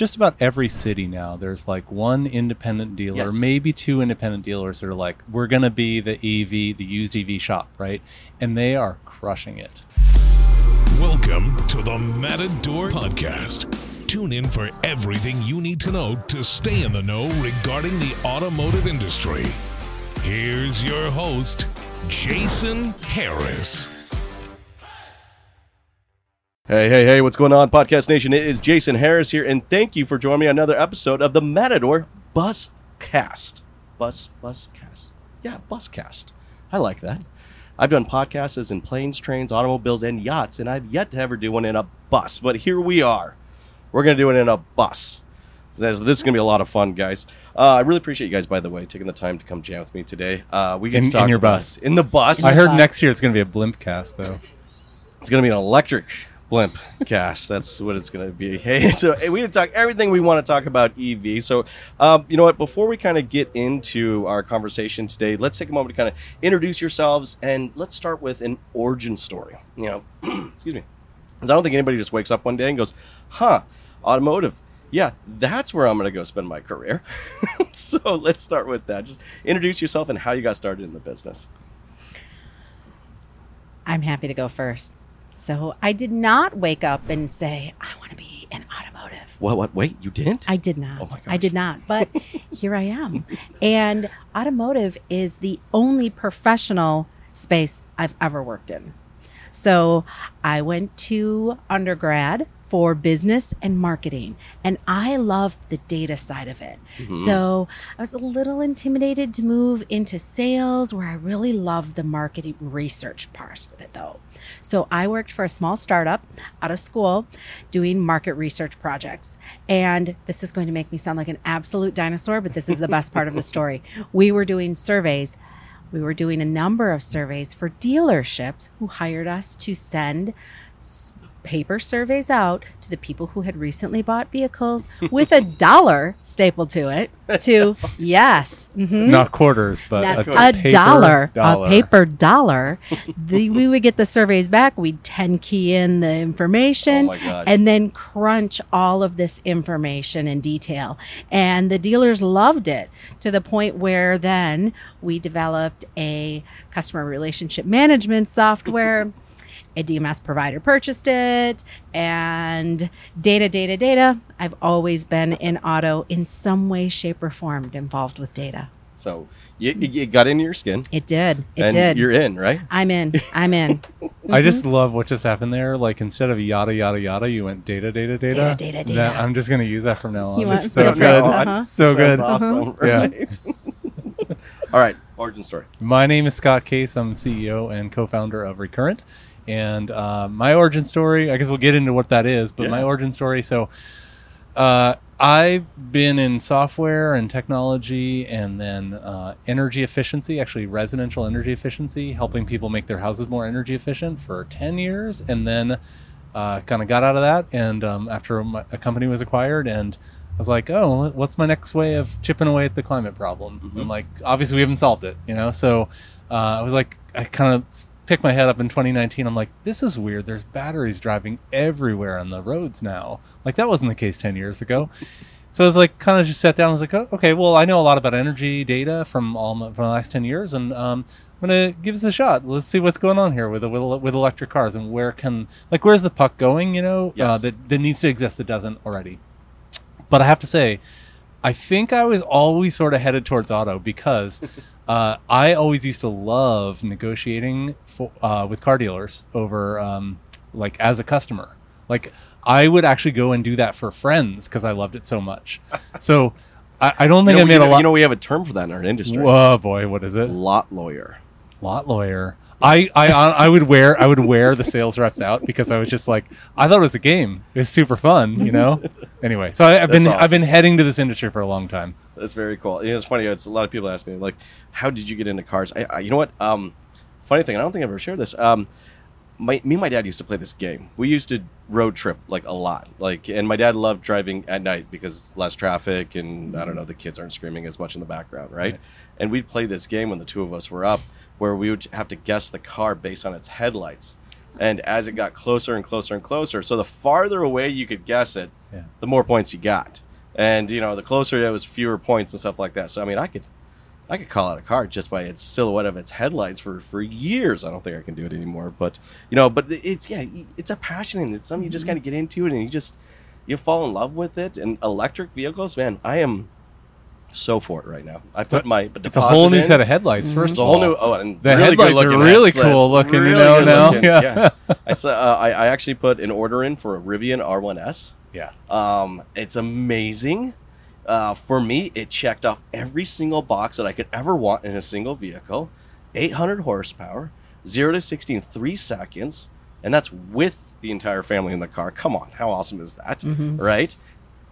just about every city now, there's like one independent dealer, Yes. maybe two independent dealers that are like, we're going to be the EV, the used EV shop, right? And they are crushing it. Welcome to the Matador Podcast. Tune in for everything you need to know to stay in the know regarding the automotive industry. Here's your host, Jason Harris. Hey, hey, hey, what's going on, Podcast Nation? It is Jason Harris here, and thank you for joining me on another episode of the Matador Bus Cast. Bus, bus cast. Yeah, bus cast. I like that. I've done podcasts in planes, trains, automobiles, and yachts, and I've yet to ever do one in a bus, but here we are. We're going to do it in a bus. This, this is going to be a lot of fun, guys. Uh, I really appreciate you guys, by the way, taking the time to come jam with me today. Uh, we get In- in your bus. In the bus. I heard next year it's going to be a blimp cast, though. It's going to be an electric blimp cast. That's what it's going to be. Hey, so hey, we talk everything we want to talk about EV. So, um, you know what? Before we kind of get into our conversation today, let's take a moment to kind of introduce yourselves and let's start with an origin story. You know, excuse me, because I don't think anybody just wakes up one day and goes, "Huh, automotive." Yeah, that's where I'm going to go spend my career. so let's start with that. Just introduce yourself and how you got started in the business. I'm happy to go first. So I did not wake up and say, I want to be an automotive. What? What? Wait, you didn't? I did not. Oh my I did not. But here I am. And automotive is the only professional space I've ever worked in. So I went to undergrad for business and marketing, and I loved the data side of it. Mm-hmm. So I was a little intimidated to move into sales, where I really loved the marketing research part of it, though. So I worked for a small startup out of school doing market research projects. And this is going to make me sound like an absolute dinosaur, but this is the best part of the story. We were doing surveys we were doing a number of surveys for dealerships who hired us to send paper surveys out to the people who had recently bought vehicles with a dollar stapled to it to yes mhm, Not quarters, but not a, a, paper dollar, a paper dollar. The, we would get the surveys back. We'd 10 key in the information Oh and then crunch all of this information in detail. And the dealers loved it to the point where then we developed a customer relationship management software a DMS provider purchased it and data data data I've always been in auto in some way shape or form involved with data So you, you got into your skin, it did it and did you're in, right? I'm in I'm in I just love what just happened there. Like instead of yada yada yada, you went data data data. Data, data, That- I'm just gonna use that from now on. You It's want- just so feel free. good. Uh-huh. So Sounds good. Awesome, Yeah. right? All right, origin story. My name is Scott Case. I'm CEO and co-founder of Recurrent. And uh, my origin story, I guess we'll get into what that is, but Yeah. my origin story. So, uh, I've been in software and technology, and then uh, energy efficiency, actually residential energy efficiency, helping people make their houses more energy efficient for ten years, and then uh, kind of got out of that. And um, after my, a company was acquired, and I was like, oh, what's my next way of chipping away at the climate problem? And like, obviously, we haven't solved it, you know. So uh, I was like, I kind of picked my head up in 2019. I'm like, this is weird. There's batteries driving everywhere on the roads now. Like that wasn't the case 10 years ago. So I was like, kind of just sat down. I was like, oh, okay, well, I know a lot about energy data from all my, from the last 10 years, and um, I'm gonna give this a shot. Let's see what's going on here with with, with electric cars and where can like where's the puck going? You know, uh, that that needs to exist that doesn't already. But I have to say, I think I was always sort of headed towards auto because uh, I always used to love negotiating for, uh, with car dealers over um, like as a customer. Like I would actually go and do that for friends because I loved it so much. So I, I don't think you, know, I made we, a lot. you know, we have a term for that in our industry. Oh boy, what is it? Lot lawyer. Lot lawyer. I, I I would wear I would wear the sales reps out because I was just like I thought it was a game. It was super fun, you know. anyway, so I, I've been That's I've been heading to this industry for a long time. That's very cool. You know, it's funny. It's a lot of people ask me like, "How did you get into cars?" I, I you know what? Um, funny thing. I don't think I've ever shared this. Um, my me and my dad used to play this game. We used to road trip like a lot. Like, and my dad loved driving at night because less traffic and I don't know the kids aren't screaming as much in the background, right? And we'd play this game when the two of us were up, where we would have to guess the car based on its headlights. And as it got closer and closer and closer, so the farther away you could guess it, Yeah. the more points you got. And you know, the closer it was, fewer points and stuff like that. So I mean, I could, I could call out a car just by its silhouette of its headlights for for years. I don't think I can do it anymore. But you know, but it's yeah, it's a passion and it's something you just mm-hmm. kind of get into it and you just you fall in love with it. And electric vehicles, man, I am so for it right now. I put my It's a whole new in. set of headlights. First It's of a whole new. Oh, and The really headlights are really cool looking, you know, now. looking, Yeah. I saw. Uh, I, I actually put an order in for a Rivian R1S. yeah. Um, it's amazing. Uh, for me, it checked off every single box that I could ever want in a single vehicle. 800 horsepower, zero to 60 in three seconds, and that's with the entire family in the car. Come on, how awesome is that? Right?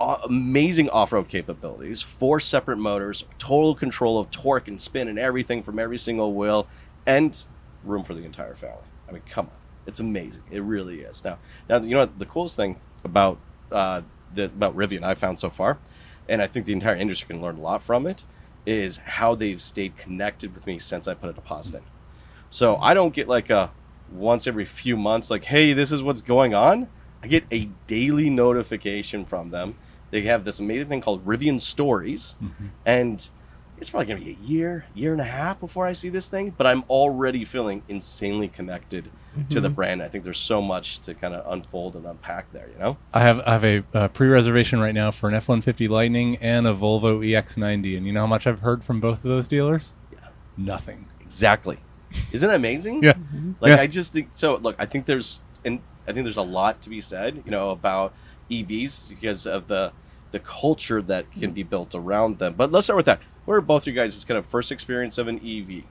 Amazing off-road capabilities, four separate motors, total control of torque and spin and everything from every single wheel, and room for the entire family. I mean, come on, it's amazing. It really is. Now, now you know what the coolest thing about uh, the, about Rivian I found so far, and I think the entire industry can learn a lot from it, is how they've stayed connected with me since I put a deposit in. So I don't get like a once every few months, like, hey, this is what's going on. I get a daily notification from them. They have this amazing thing called Rivian Stories, and it's probably gonna be a year, year and a half before I see this thing. But I'm already feeling insanely connected to the brand. I think there's so much to kind of unfold and unpack there. You know? I have I have a uh, pre-reservation right now for an F-150 Lightning and a Volvo EX90, and you know how much I've heard from both of those dealers? Yeah. Nothing. Exactly. Isn't it amazing? Yeah. Like Yeah. I just think so. Look, I think there's and I think there's a lot to be said, you know, about EVs because of the the culture that can be built around them. But let's start with that. What are both you guys' kind of first experience of an EV?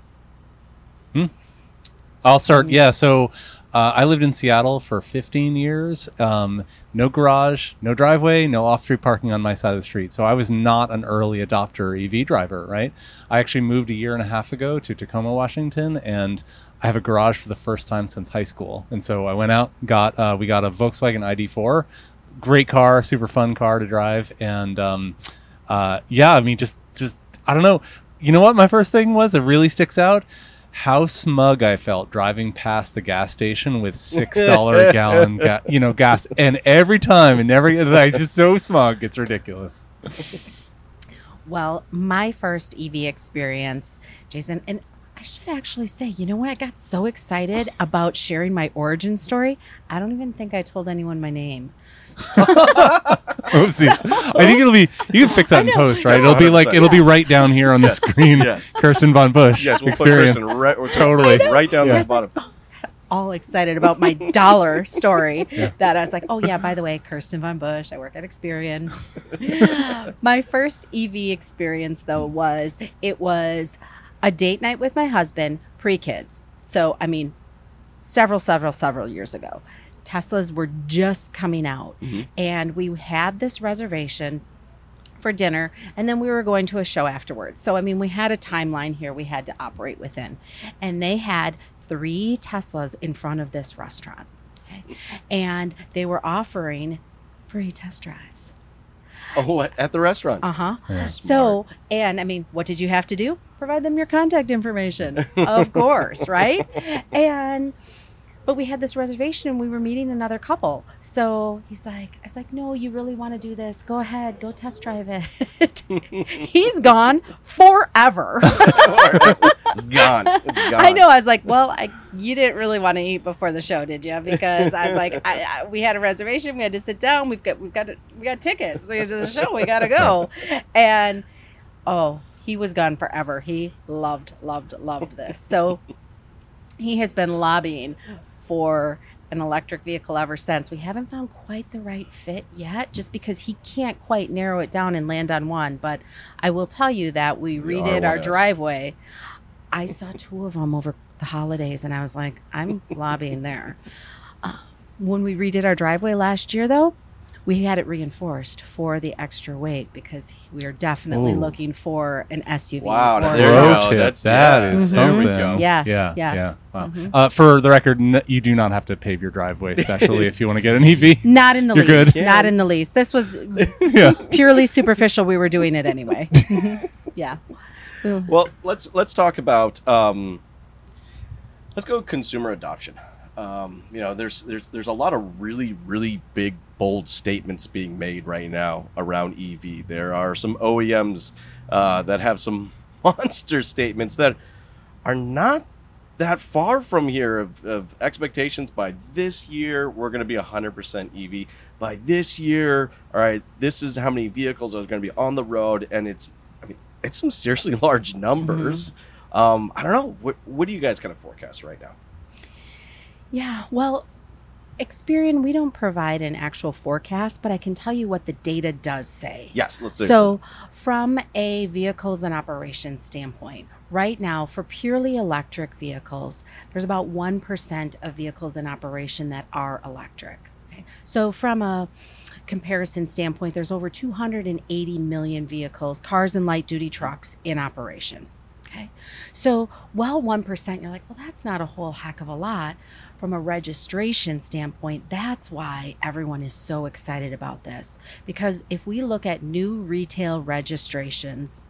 I'll start. Yeah. So uh, I lived in Seattle for 15 years. Um, no garage, no driveway, no off-street parking on my side of the street. So I was not an early adopter EV driver. Right. I actually moved a year and a half ago to Tacoma, Washington, and I have a garage for the first time since high school. And so I went out, got uh, we got a Volkswagen ID4, great car, super fun car to drive, and um, uh, yeah, I mean, just just I don't know. You know what my first thing was that really sticks out? How smug I felt driving past the gas station with six dollar a gallon, ga- you know, gas, and every time and every like just so smug, it's ridiculous. Well, my first EV experience, Jason, and I should actually say, you know what? I got so excited about sharing my origin story. I don't even think I told anyone my name. Oopsies. I think it'll be you can fix that in post, right? Yes, It'll be like 100%. it'll be right down here on the screen. Yes. Kirsten von Busch Yes, we'll experience. put Kristen right, we'll Totally. right, right down Yeah. the bottom. All excited about my dollar story that I was like, oh, yeah, by the way, Kirsten Von Busch, I work at Experian. my first EV experience, though, was it was a date night with my husband, pre kids. So, I mean, several, several, several years ago. Teslas were just coming out, and we had this reservation for dinner, and then we were going to a show afterwards. So, I mean, we had a timeline here we had to operate within, and they had three Teslas in front of this restaurant, and they were offering free test drives. Oh, at- at the restaurant. Uh huh. Yeah. So, and I mean, what did you have to do? Provide them your contact information, of course, right? And, but we had this reservation and we were meeting another couple. So he's like, I was like, no, you really want to do this? Go ahead, go test drive it. he's gone forever. it's gone. It's gone. I know. I was like, well, I, you didn't really want to eat before the show, did you? Because I was like, I, I, we had a reservation. We had to sit down. We've got, we've got, we got tickets. We have to the show. We got to go. And oh, he was gone forever. He loved, loved, loved this. So he has been lobbying for an electric vehicle ever since. We haven't found quite the right fit yet, just because he can't quite narrow it down and land on one. But I will tell you that we The redid our R1S. driveway. I saw two of them over the holidays, and I was like, I'm lobbying there. Uh, when we redid our driveway last year, though, we had it reinforced for the extra weight because we are definitely Ooh. looking for an SUV. Wow, or- there you go. That's- That yeah, is there we something. go. Yes, Yeah. yes. Yeah. Wow. Mhm. Uh, for the record, n- you do not have to pave your driveway, especially if you want to get an EV. Not in the You're least. good. Not in the least. This was yeah. purely superficial. We were doing it anyway. yeah. Well, let's let's talk about um, let's go consumer adoption. um, you know, there's there's there's a lot of really really big bold statements being made right now around EV. There are some OEMs uh, that have some monster statements that are not that far from here of, of expectations. By this year we're going to be 100% ev by this year all right this is how many vehicles are going to be on the road and it's i mean it's some seriously large numbers. Um, i don't know what, what do you guys kind of forecast right now? Yeah, well, Experian, we don't provide an actual forecast, but I can tell you what the data does say. yes let's do it. So, from a vehicles and operations standpoint, right now for purely electric vehicles, there's about 1% of vehicles in operation that are electric. Okay? So, from a comparison standpoint, there's over 280 million vehicles, cars and light duty trucks in operation. Okay. So, well, 1%, you're like, well, that's not a whole heck of a lot. From a registration standpoint, that's why everyone is so excited about this. Because if we look at new retail registrations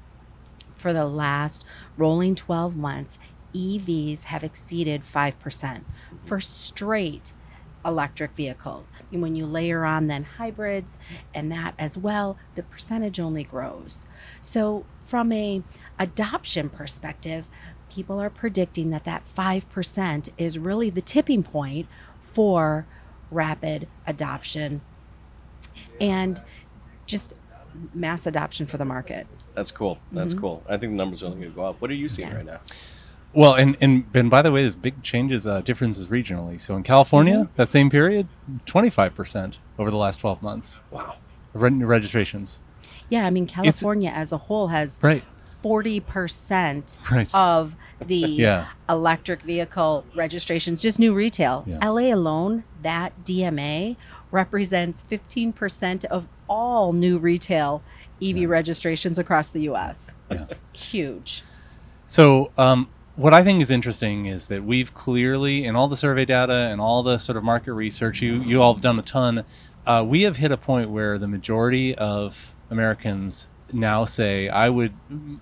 for the last rolling 12 months, EVs have exceeded 5% for straight electric vehicles. And when you layer on then hybrids and that as well, the percentage only grows. So from a adoption perspective, people are predicting that that 5% is really the tipping point for rapid adoption and just mass adoption for the market. that's cool that's cool i think the numbers are only going to go up what are you seeing Yeah. right now Well, and and Ben, by the way, there's big changes, uh, differences regionally. So in California, that same period, 25 percent over the last 12 months wow of re- registrations. Yeah, I mean California as a whole has Right. 40% Right. of the Yeah. electric vehicle registrations, just new retail. Yeah. LA alone, that DMA represents 15% of all new retail EV registrations across the US. Yeah. It's huge. So, um, what I think is interesting is that we've clearly, in all the survey data and all the sort of market research, you you all have done a ton. Uh, we have hit a point where the majority of Americans now say, "I would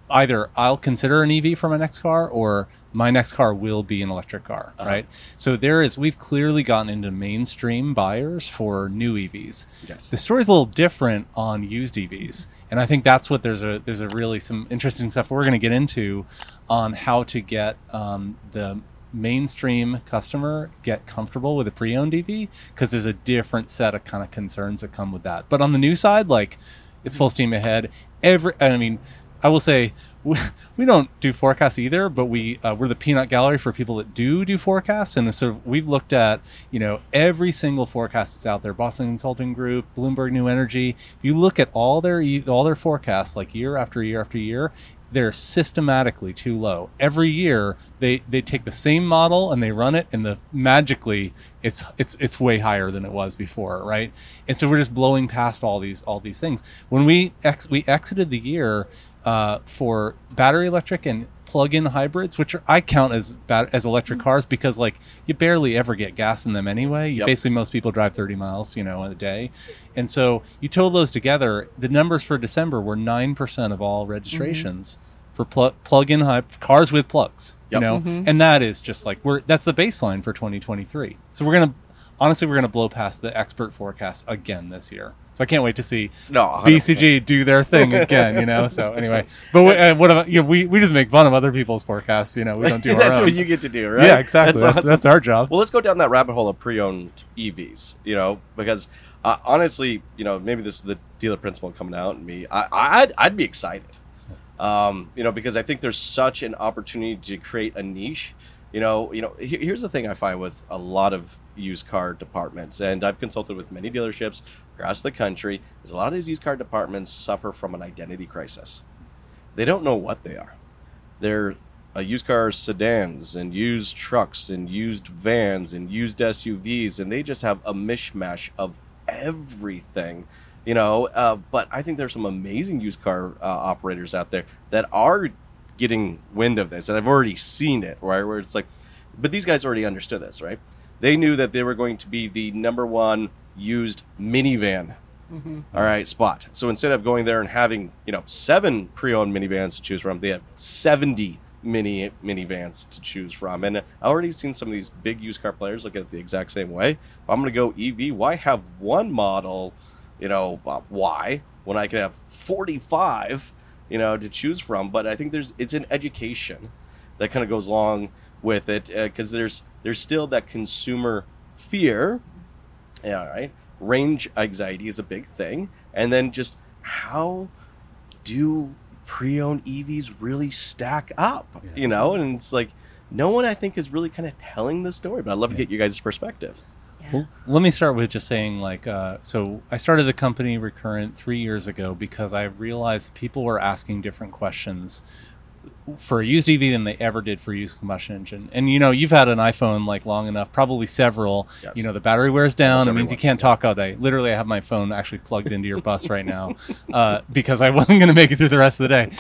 either I'll consider an EV for my next car, or my next car will be an electric car." Right. So there is we've clearly gotten into mainstream buyers for new EVs. yes The story's a little different on used EVs, and I think that's what there's a there's a really some interesting stuff we're going to get into on how to get um, the mainstream customer get comfortable with a pre-owned EV because there's a different set of kind of concerns that come with that. But on the new side, like it's full steam ahead. Every I mean, I will say we, we don't do forecasts either, but we uh, we're the peanut gallery for people that do do forecasts, and so we've looked at you know every single forecast that's out there. Boston Consulting Group, Bloomberg New Energy. If you look at all their all their forecasts, like year after year after year, they're systematically too low. Every year they they take the same model and they run it, and the magically it's it's it's way higher than it was before, right? And so we're just blowing past all these all these things. When we ex- we exited the year uh, for battery electric and plug-in hybrids, which are, I count as bat- as electric mm-hmm. cars because like you barely ever get gas in them anyway. Yep. basically most people drive 30 miles, you know, a day, and so you total those together. The numbers for December were nine percent of all registrations mm-hmm. for pl- plug-in hy- cars with plugs. Yep. You know, mm-hmm. and that is just like we're that's the baseline for 2023. So we're gonna honestly we're gonna blow past the expert forecast again this year. So I can't wait to see no 100%. BCG do their thing again, you know. So anyway, but we, uh, what about you? Know, we we just make fun of other people's forecasts, you know. We don't do our that's own. what you get to do right Yeah, exactly. That's, awesome. that's our job. Well, let's go down that rabbit hole of pre-owned EVs. You know, because uh, honestly, you know, maybe this is the dealer principal coming out and me. I, I'd I'd be excited. Um, you know, because I think there's such an opportunity to create a niche. You know, you know. Here's the thing I find with a lot of used car departments, and I've consulted with many dealerships across the country. Is a lot of these used car departments suffer from an identity crisis. They don't know what they are. They're uh, used car sedans and used trucks and used vans and used SUVs, and they just have a mishmash of everything, you know. Uh, but I think there's some amazing used car uh, operators out there that are getting wind of this, and I've already seen it, right? Where it's like, but these guys already understood this, right? They knew that they were going to be the number one used minivan all right, spot. So instead of going there and having, you know, seven pre-owned minivans to choose from, they have 70 mini minivans to choose from. And I already seen some of these big used car players look at it the exact same way. If I'm going to go EV, why have one model, you know, uh, why when I could have 45, you know, to choose from? But I think there's it's an education that kind of goes along with it uh, because there's there's still that consumer fear. Yeah, right. Range anxiety is a big thing, and then just how do pre-owned EVs really stack up? Yeah. You know, and it's like no one I think is really kind of telling the story. But I'd love to get you guys' perspective. Well, let me start with just saying, like, uh, so I started the company Recurrent three years ago because I realized people were asking different questions for a used EV than they ever did for a used combustion engine. And you know, you've had an iPhone like long enough, probably several. Yes. You know, the battery wears down. It means you can't talk all day. Literally, I have my phone actually plugged into your bus right now uh, because I wasn't going to make it through the rest of the day.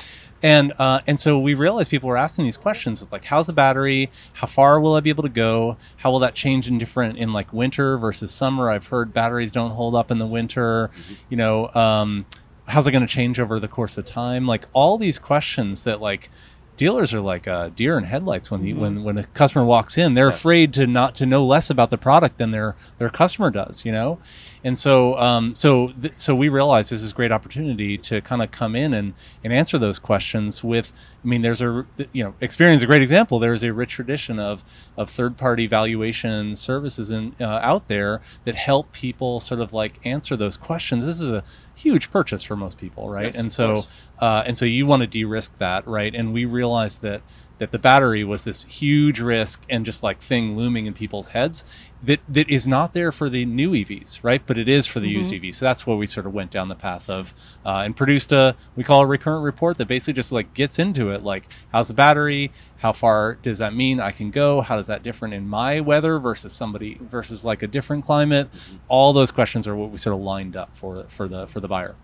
And uh, and so we realized people were asking these questions like, how's the battery? How far will I be able to go? How will that change in different in like winter versus summer? I've heard batteries don't hold up in the winter. You know, um, how's it going to change over the course of time? Like all these questions that like dealers are like uh, deer in headlights when the when when a customer walks in. They're Yes. afraid to not to know less about the product than their their customer does. You know, and so um, so th- so we realize this is a great opportunity to kind of come in and and answer those questions with. I mean, there's a you know experience a great example. There's a rich tradition of of third party valuation services in, uh, out there that help people sort of like answer those questions. This is a huge purchase for most people, right? Yes, and so uh, and so you want to de-risk that, right? And we realized that that the battery was this huge risk and just like thing looming in people's heads that that is not there for the new EVs, right? But it is for the used EVs. So that's where we sort of went down the path of uh, and produced a we call a recurrent report that basically just like gets into it, like how's the battery, how far does that mean I can go, how does that different in my weather versus somebody versus like a different climate. All those questions are what we sort of lined up for for the for the buyer.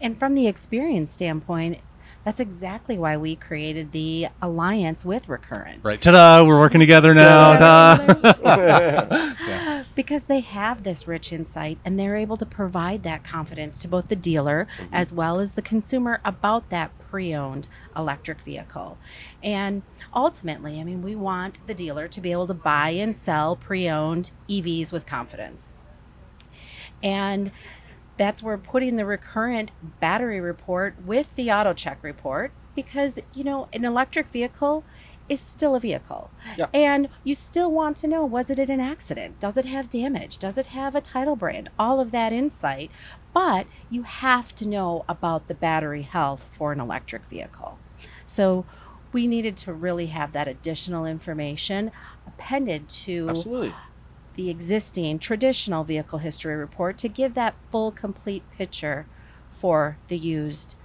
And from the experience standpoint, that's exactly why we created the alliance with Recurrent. Right. Ta-da! We're working together now. Ta. Because they have this rich insight and they're able to provide that confidence to both the dealer mm-hmm. as well as the consumer about that pre owned electric vehicle. And ultimately, I mean, we want the dealer to be able to buy and sell pre owned EVs with confidence. And that's where putting the recurrent battery report with the AutoCheck report because you know an electric vehicle is still a vehicle. Yeah. and you still want to know was it in an accident? Does it have damage? Does it have a title brand? All of that insight. But you have to know about the battery health for an electric vehicle. So we needed to really have that additional information appended to Absolutely. The existing traditional vehicle history report to give that full, complete picture for the used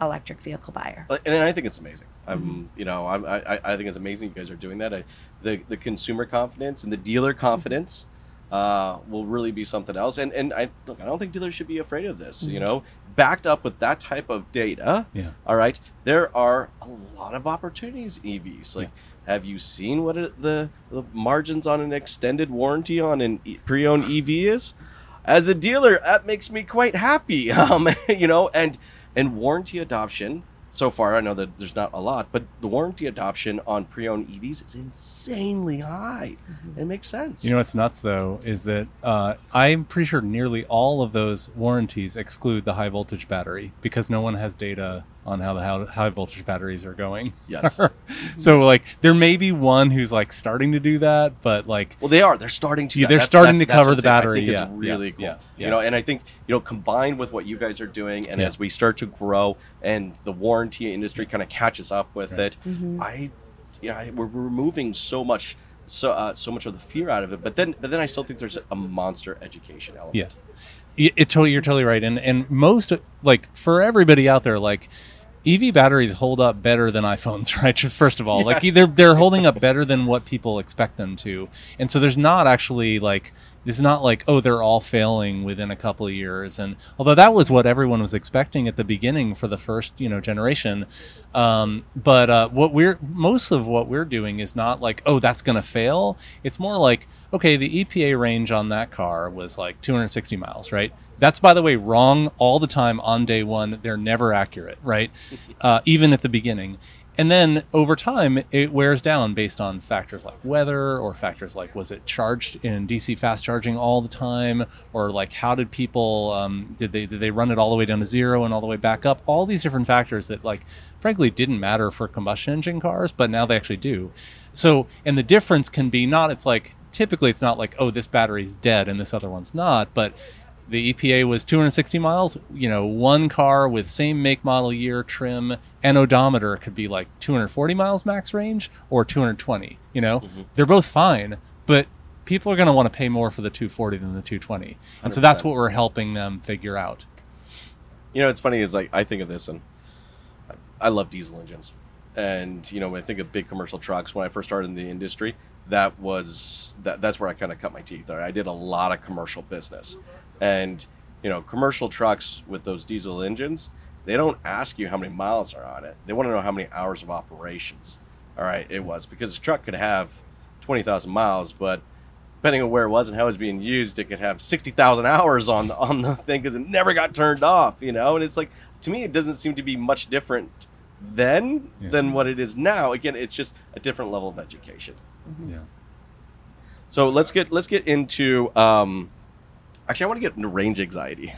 electric vehicle buyer. Uh, and I think it's amazing. I'm, Mm-hmm. you know, I'm, I, I think it's amazing you guys are doing that. I, the the consumer confidence and the dealer confidence uh, will really be something else. And and I look, I don't think dealers should be afraid of this. Mm-hmm. You know, backed up with that type of data. Yeah. All right, there are a lot of opportunities EVs. Like, have you seen what it, the the margins on an extended warranty on an e- pre-owned EV is? As a dealer, that makes me quite happy. Um, you know, and and warranty adoption. So far, I know that there's not a lot, but the warranty adoption on pre-owned EVs is insanely high. It makes sense. You know what's nuts though is that uh, I'm pretty sure nearly all of those warranties exclude the high voltage battery because no one has data on how the how high voltage batteries are going. yes. so like there may be one who's like starting to do that, but like Well, they are. They're starting to. Yeah, they're that's- starting that's- to that's cover the battery, I think yeah, it's really yeah, cool. yeah, You know, and I think you know, combined with what you guys are doing, and Yeah. as we start to grow, and the warranty industry kind of catches up with Right. it, I, yeah, I, we're removing so much. So, uh, so much of the fear out of it, but then, but then I still think there's a monster education element. Yeah. it, it totally you're totally right and and most like for everybody out there like EV batteries hold up better than iPhones, right? First of all, like they're they're holding up better than what people expect them to, and so there's not actually like it's not like oh they're all failing within a couple of years. And although that was what everyone was expecting at the beginning for the first you know generation, um, but uh, what we're most of what we're doing is not like oh that's going to fail. It's more like okay the EPA range on that car was like 260 miles, right? That's by the way wrong all the time on day one. They're never accurate, right? Uh, even at the beginning. And then over time it wears down based on factors like weather or factors like was it charged in dc fast charging all the time? Or like how did people um, did they did they run it all the way down to zero and all the way back up? All these different factors that like frankly didn't matter for combustion engine cars but now they actually do. So and the difference can be not it's like typically it's not like oh this battery's dead and this other one's not but the EPA was 260 miles. You know, one car with same make, model, year, trim, and odometer could be like 240 miles max range or 220. You know, mm-hmm. they're both fine, but people are going to want to pay more for the 240 than the 220, and so that's what we're helping them figure out. You know, it's funny is like I think of this and I- I love diesel engines. And you know, when I think of big commercial trucks, when I first started in the industry, that was that that's where I kind of cut my teeth. I did a lot of commercial business. And you know, commercial trucks with those diesel engines, they don't ask you how many miles are on it. They want to know how many hours of operations. All right, it was because the truck could have 20,000 miles, but depending on where it was and how it was being used, it could have 60,000 hours on on the thing because it never got turned off, you know? And it's like, to me, it doesn't seem to be much different then Yeah. than what it is now. Again, it's just a different level of education. Yeah. So let's get let's get into um, actually, I want to get into range anxiety.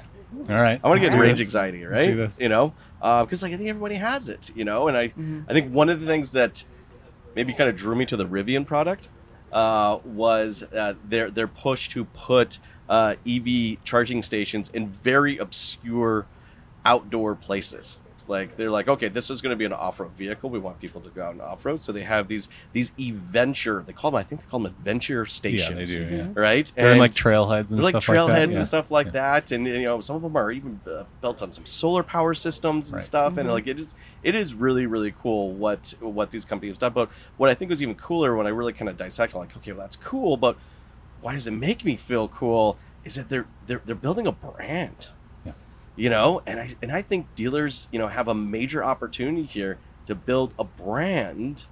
All right. I want to get Let's into range this. anxiety, Let's right? do this. You know, because like I think everybody has it, you know, and I I think one of the things that maybe kind of drew me to the Rivian product uh, was uh, their their push to put uh, EV charging stations in very obscure outdoor places. Like they're like, okay, this is going to be an off-road vehicle. We want people to go out and off-road, so they have these these adventure. They call them, I think they call them adventure stations. Yeah, stations. they do. Yeah. Right? They're in And- like trailheads and they're like stuff like that. trailheads Yeah. and stuff like Yeah. that, and you know some of them are even uh, built on some solar power systems and Right. stuff. And like it is, it is really really cool what what these companies have done. But what I think was even cooler when I really kind of dissect, like okay, well that's cool, but why does it make me feel cool? Is that they're they're they're building a brand, Yeah. You know, and I and I think dealers you know have a major opportunity here to build a brand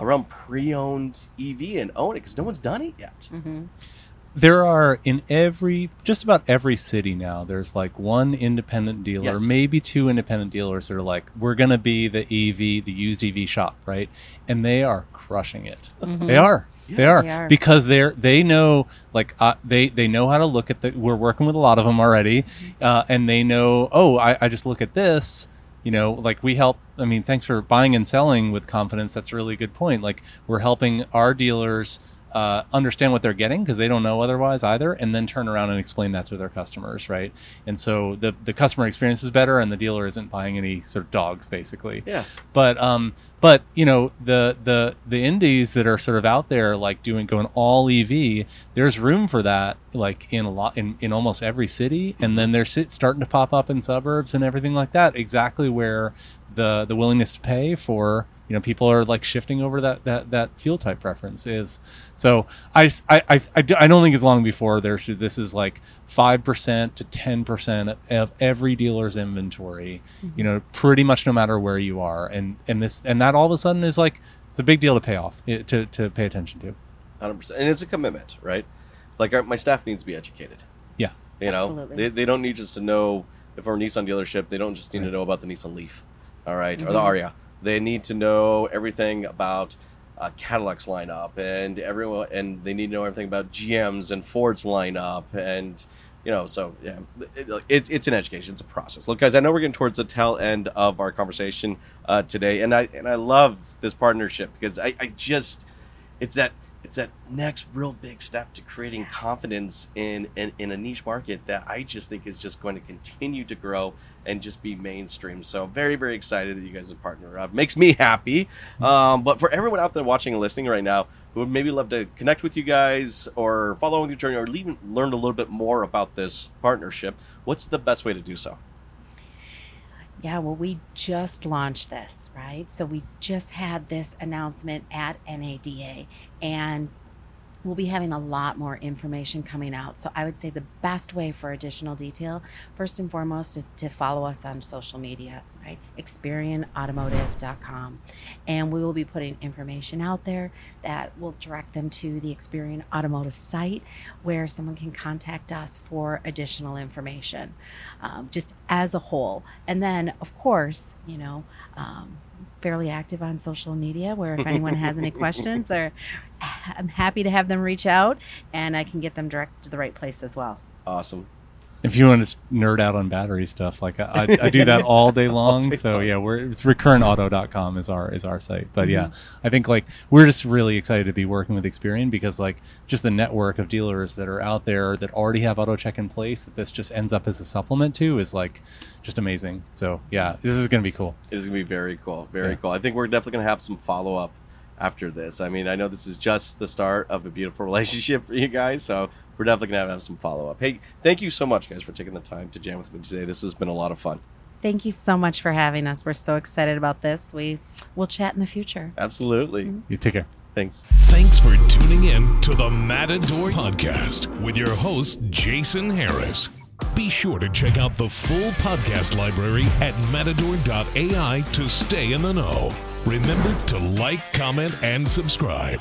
around pre-owned EV and own it because no one's done it yet. Mm-hmm. there are in every just about every city now there's like one independent dealer Yes. maybe two independent dealers that are like we're going to be the ev the used ev shop right and they are crushing it they are they are. They are. because they're they know like uh, they they know how to look at the we're working with a lot of them already uh, and they know oh I, I just look at this you know like we help i mean thanks for buying and selling with confidence. That's a really good point. Like we're helping our dealers uh, understand what they're getting because they don't know otherwise either and then turn around and explain that to their customers right and so the the customer experience is better and the dealer isn't buying any sort of dogs basically Yeah. but um but you know the the the indies that are sort of out there like doing going all ev there's room for that like in a lot in, in almost every city and then they're sit, starting to pop up in suburbs and everything like that exactly where the the willingness to pay for you know people are like shifting over that that that fuel type preference is so i i I I don't think as long before there's this is like 5% to 10% of every dealer's inventory you know pretty much no matter where you are and and this and that all of a sudden is like it's a big deal to pay off eh, to to pay attention to Hundred percent, and it's a commitment, right? Like our, my staff needs to be educated. yeah You know, Absolutely. they, they don't need just to know if we're a Nissan dealership. They don't just need to know about the Nissan Leaf, all right, or the Ariya. They need to know everything about uh, Cadillac's lineup, and everyone, and they need to know everything about GM's and Ford's lineup, and you know, so yeah, it, it's it's an education, it's a process. Look, guys, I know we're getting towards the tail end of our conversation uh, today, and I and I love this partnership because I, I just it's that it's that next real big step to creating confidence in, in in a niche market that I just think is just going to continue to grow and just be mainstream. So very very excited that you guys have partnered up. Makes me happy. Um, but for everyone out there watching and listening right now who would maybe love to connect with you guys or follow your journey or even learn a little bit more about this partnership, what's the best way to do so? Yeah, well, we just launched this, right? So we just had this announcement at NADA, and we'll be having a lot more information coming out. So I would say the best way for additional detail, first and foremost, is to follow us on social media, right? ExperianAutomotive.com. And we will be putting information out there that will direct them to the Experian Automotive site where someone can contact us for additional information, um, just as a whole. And then, of course, you know, um, fairly active on social media where if anyone has any questions, they're I'm happy to have them reach out and I can get them direct to the right place as well. Awesome. If you want to nerd out on battery stuff, like I, I, I do that all day long. day so long. yeah, we're it's recurrentauto.com is our is our site. But yeah, Mm-hmm. I think like we're just really excited to be working with Experian because like just the network of dealers that are out there that already have AutoCheck in place that this just ends up as a supplement to is like just amazing. So yeah, this is going to be cool. This is going to be very cool. Very Yeah. cool. I think we're definitely going to have some follow up after this. I mean, I know this is just the start of a beautiful relationship for you guys, so we're definitely going to have some follow up. Hey, thank you so much, guys, for taking the time to jam with me today. This has been a lot of fun. Thank you so much for having us. We're so excited about this. We will chat in the future. Absolutely. Mm-hmm. You take care. Thanks. Thanks for tuning in to the Matador Podcast with your host, Jason Harris. Be sure to check out the full podcast library at matador.ai to stay in the know. Remember to like, comment, and subscribe.